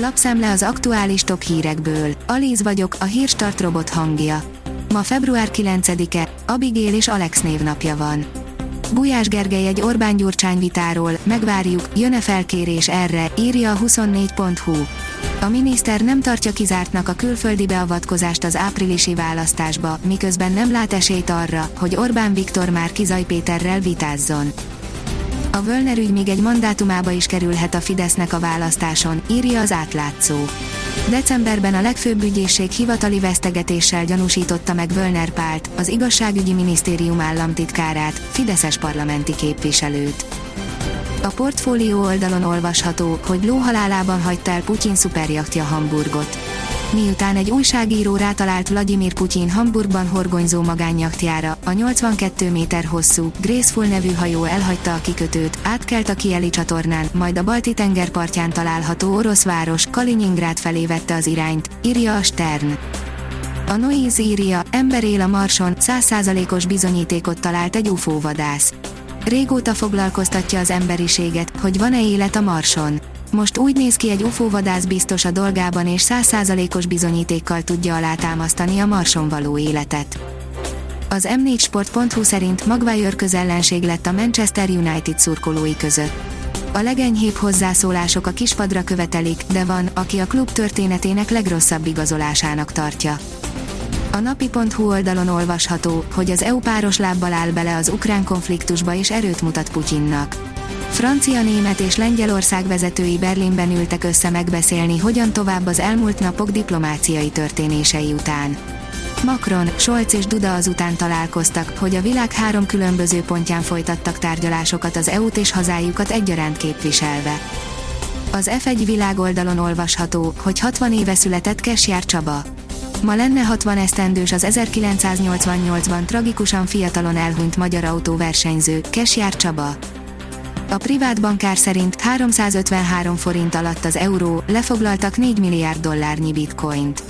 Lapszemle az aktuális top hírekből. Alíz vagyok, a hírstart robot hangja. Ma február 9-e, Abigail és Alex névnapja van. Gulyás Gergely egy Orbán Gyurcsány vitáról, megvárjuk, jön-e felkérés erre, írja a 24.hu. A miniszter nem tartja kizártnak a külföldi beavatkozást az áprilisi választásba, miközben nem lát esélyt arra, hogy Orbán Viktor már Kizaj Péterrel vitázzon. A Völner ügy még egy mandátumába is kerülhet a Fidesznek a választáson, írja az átlátszó. Decemberben a legfőbb ügyészség hivatali vesztegetéssel gyanúsította meg Völner Pált, az igazságügyi minisztérium államtitkárát, Fideszes parlamenti képviselőt. A portfólió oldalon olvasható, hogy lóhalálában hagyta el Putyin szuperjachtja Hamburgot. Miután egy újságíró rátalált Vladimir Putyin Hamburgban horgonyzó magányachtjára, a 82 méter hosszú, Graceful nevű hajó elhagyta a kikötőt, átkelt a Kieli csatornán, majd a Balti tenger partján található orosz város Kaliningrád felé vette az irányt, írja a Stern. A Noise írja, ember él a Marson, 100%-os bizonyítékot talált egy UFO vadász. Régóta foglalkoztatja az emberiséget, hogy van-e élet a Marson. Most úgy néz ki egy UFO vadász biztos a dolgában és százszázalékos bizonyítékkal tudja alátámasztani a Marson való életet. Az m4sport.hu szerint Maguire közellenség lett a Manchester United szurkolói között. A legenyhébb hozzászólások a kispadra követelik, de van, aki a klub történetének legrosszabb igazolásának tartja. A napi.hu oldalon olvasható, hogy az EU páros lábbal áll bele az ukrán konfliktusba és erőt mutat Putyinnak. Francia, német és Lengyelország vezetői Berlinben ültek össze megbeszélni, hogyan tovább az elmúlt napok diplomáciai történései után. Macron, Scholz és Duda azután találkoztak, hogy a világ három különböző pontján folytattak tárgyalásokat az EU-t és hazájukat egyaránt képviselve. Az F1 világoldalon olvasható, hogy 60 éve született Kesjár Csaba. Ma lenne 60 esztendős az 1988-ban tragikusan fiatalon elhunyt magyar autóversenyző, Kesjár Csaba. A privát bankár szerint 353 forint alatt az euró, lefoglaltak 4 milliárd dollárnyi bitcoint.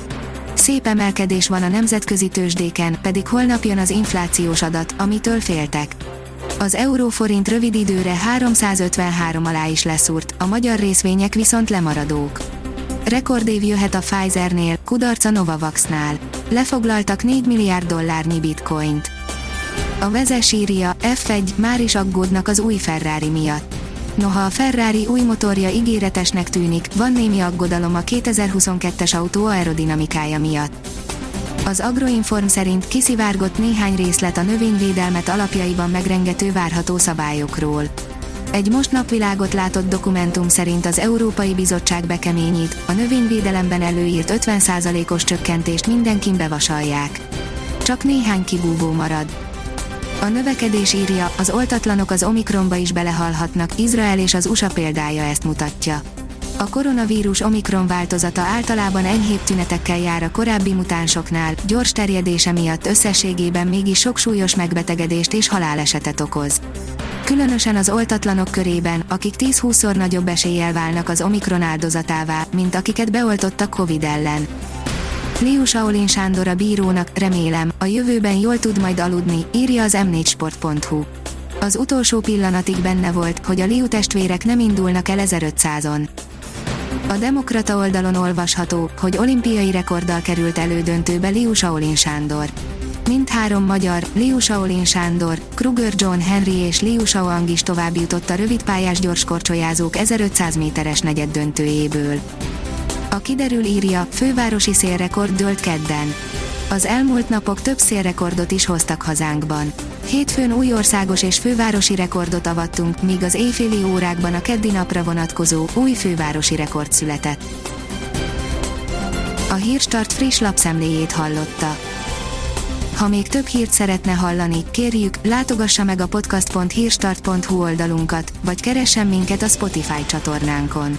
Szép emelkedés van a nemzetközi tőzsdéken, pedig holnap jön az inflációs adat, amitől féltek. Az euróforint rövid időre 353 alá is leszúrt, a magyar részvények viszont lemaradók. Rekordév jöhet a Pfizernél, kudarc a Novavaxnál. Lefoglaltak 4 milliárd dollárnyi bitcoint. A vezes írja, F1, már is aggódnak az új Ferrari miatt. Noha a Ferrari új motorja ígéretesnek tűnik, van némi aggodalom a 2022-es autó aerodinamikája miatt. Az Agroinform szerint kiszivárgott néhány részlet a növényvédelmet alapjaiban megrengető várható szabályokról. Egy most napvilágot látott dokumentum szerint az Európai Bizottság bekeményít, a növényvédelemben előírt 50%-os csökkentést mindenkin bevasalják. Csak néhány kibúvó marad. A növekedés írja, az oltatlanok az Omikronba is belehalhatnak, Izrael és az USA példája ezt mutatja. A koronavírus Omikron változata általában enyhébb tünetekkel jár a korábbi mutánsoknál, gyors terjedése miatt összességében mégis sok súlyos megbetegedést és halálesetet okoz. Különösen az oltatlanok körében, akik 10-20-szor nagyobb eséllyel válnak az Omikron áldozatává, mint akiket beoltottak Covid ellen. Liu Shaolin Sándor a bírónak, remélem, a jövőben jól tud majd aludni, írja az m4sport.hu. Az utolsó pillanatig benne volt, hogy a Liu testvérek nem indulnak el 1500-on. A Demokrata oldalon olvasható, hogy olimpiai rekorddal került elődöntőbe Liu Shaolin Sándor. Mindhárom magyar, Liu Shaolin Sándor, Kruger John Henry és Liu Shaoang is tovább jutott a rövidpályás gyorskorcsolyázók 1500 méteres negyed döntőjéből. A kiderül írja, fővárosi szélrekord dőlt kedden. Az elmúlt napok több szélrekordot is hoztak hazánkban. Hétfőn új országos és fővárosi rekordot avattunk, míg az éjféli órákban a keddi napra vonatkozó új fővárosi rekord született. A Hírstart friss lapszemléjét hallotta. Ha még több hírt szeretne hallani, kérjük, látogassa meg a podcast.hírstart.hu oldalunkat, vagy keressen minket a Spotify csatornánkon